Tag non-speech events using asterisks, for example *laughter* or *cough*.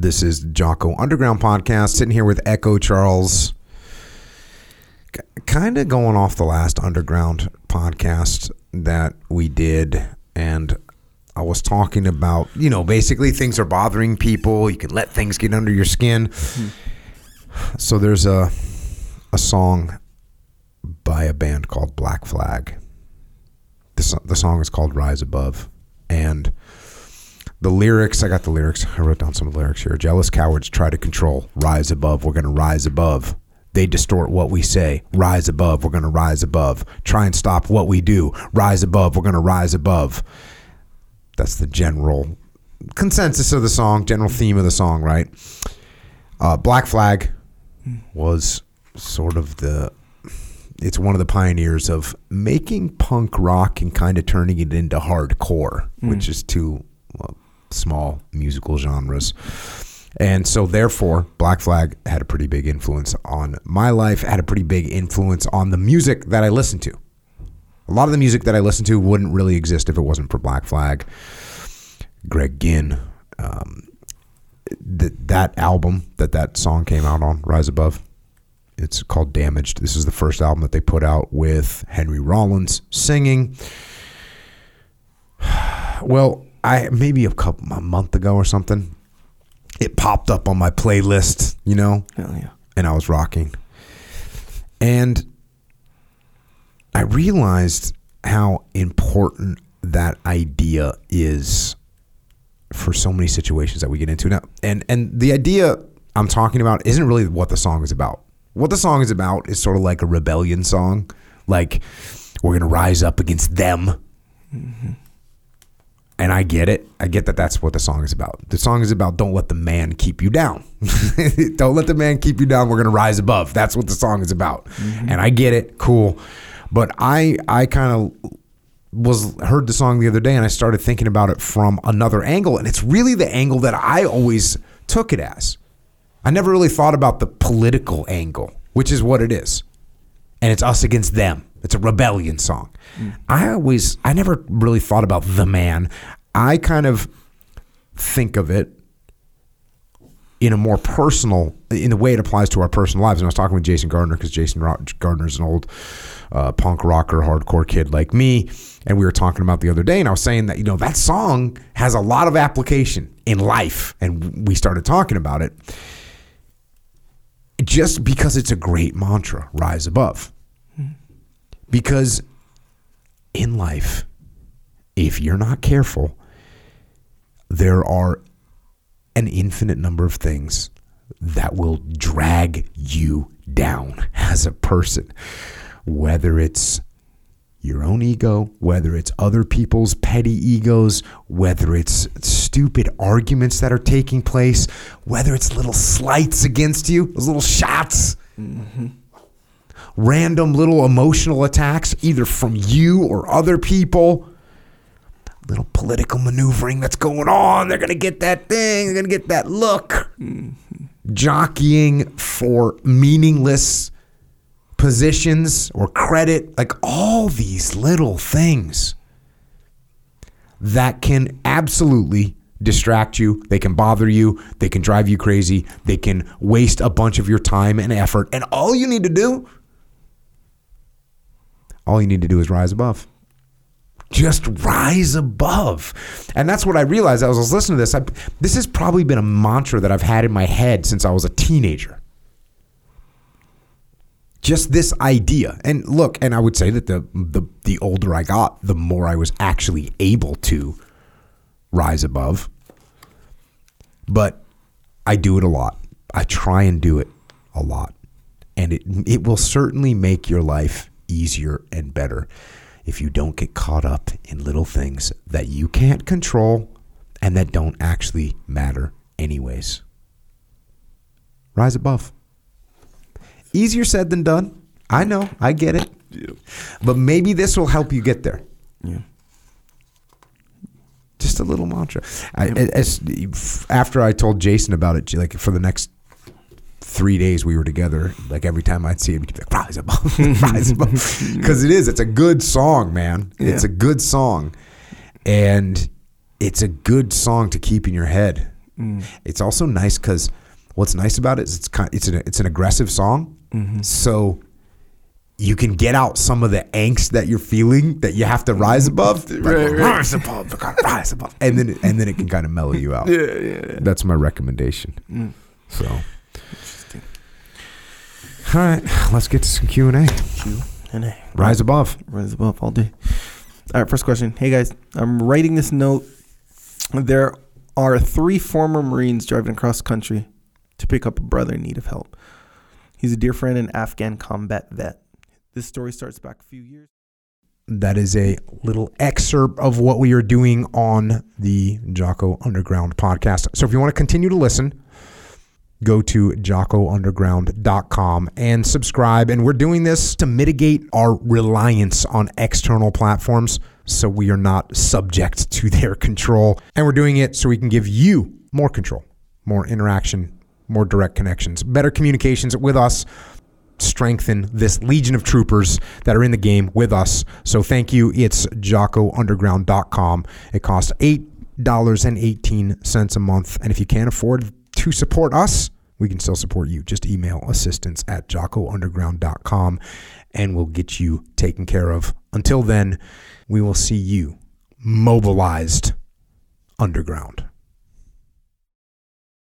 This is Jocko Underground Podcast. Sitting here with Echo Charles. Kind of going off the last Underground podcast that we did. And I was talking about, you know, basically things are bothering people. You can let things get under your skin. Hmm. So there's a, a song by a band called Black Flag. The, the song is called Rise Above. And the lyrics, I got the lyrics. I wrote down some of the lyrics here. Jealous cowards try to control. Rise above. We're going to rise above. They distort what we say. Rise above. We're going to rise above. Try and stop what we do. Rise above. We're going to rise above. That's the general consensus of the song, general theme of the song, right? Uh, Black Flag was sort of the it's one of the pioneers of making punk rock and kind of turning it into hardcore, which is two well, small musical genres. And so, therefore, Black Flag had a pretty big influence on my life, had a pretty big influence on the music that I listened to. A lot of the music that I listened to wouldn't really exist if it wasn't for Black Flag. Greg Ginn, um, th- that album that that song came out on, Rise Above, it's called Damaged. This is the first album that they put out with Henry Rollins singing. *sighs* Well, I maybe a couple a month ago or something, it popped up on my playlist, you know, Hell yeah. and I was rocking. And I realized how important that idea is for so many situations that we get into now. And and the idea I'm talking about isn't really what the song is about. What the song is about is sort of like a rebellion song. Like we're going to rise up against them. Mm-hmm. And I get it. I get that that's what the song is about. The song is about don't let the man keep you down. *laughs* don't let the man keep you down. We're going to rise above. That's what the song is about. Mm-hmm. And I get it. Cool. But I I kind of was heard the song the other day and I started thinking about it from another angle and it's really the angle that I always took it as. I never really thought about the political angle, which is what it is. And it's us against them. It's a rebellion song. I always I never really thought about the man. I kind of think of it in a more personal, in the way it applies to our personal lives. And I was talking with Jason Gardner because Jason Gardner is an old uh, punk rocker, hardcore kid like me, and we were talking about the other day, and I was saying that you know that song has a lot of application in life, and we started talking about it just because it's a great mantra, rise above. Because in life, if you're not careful, there are an infinite number of things that will drag you down *laughs* as a person. Whether it's your own ego, whether it's other people's petty egos, whether it's stupid arguments that are taking place, whether it's little slights against you, those little shots, mm-hmm. Random little emotional attacks, either from you or other people little political maneuvering that's going on. They're going to get that thing, they're going to get that look. Mm-hmm. Jockeying for meaningless positions or credit, like all these little things that can absolutely distract you. They can bother you. They can drive you crazy. They can waste a bunch of your time and effort. And all you need to do, all you need to do is rise above just rise above. And that's what I realized as I was listening to this. I, this has probably been a mantra that I've had in my head since I was a teenager. Just this idea. And look, and I would say that the, the the older I got, the more I was actually able to rise above. But I do it a lot. I try and do it a lot. And it it will certainly make your life easier and better if you don't get caught up in little things that you can't control and that don't actually matter anyways. Rise above. Easier said than done. I know, I get it. Yeah. But maybe this will help you get there. Yeah. Just a little mantra. I, as, after I told Jason about it, like for the next three days we were together, like every time I'd see him, he'd be like, rise above, *laughs* rise above. *laughs* Because it is, it's a good song, man. It's a good song. And it's a good song to keep in your head It's also nice because what's nice about it is it's kind it's an it's an aggressive song, so you can get out some of the angst that you're feeling that you have to rise above. *laughs* Like, Right, right. Rise above, rise above, and then and then it can kind of mellow you out. Yeah, yeah, yeah. That's my recommendation. Mm. So, all right, let's get to some Q and A. Q and A. Rise above. Rise above all day. All right, first question. Hey guys, I'm writing this note. There are three former Marines driving across country to pick up a brother in need of help. He's a dear friend and Afghan combat vet. This story starts back a few years. That is a little excerpt of what we are doing on the Jocko Underground podcast. So if you want to continue to listen, go to jockounderground.com and subscribe. And we're doing this to mitigate our reliance on external platforms so we are not subject *laughs* to their control. And we're doing it so we can give you more control, more interaction, more direct connections, better communications with us strengthen this legion of troopers that are in the game with us. So thank you. It's jockounderground.com. It costs $8.18 a month. And if you can't afford to support us, we can still support you. Just email assistance at jockounderground.com and we'll get you taken care of. Until then, we will see you mobilized underground.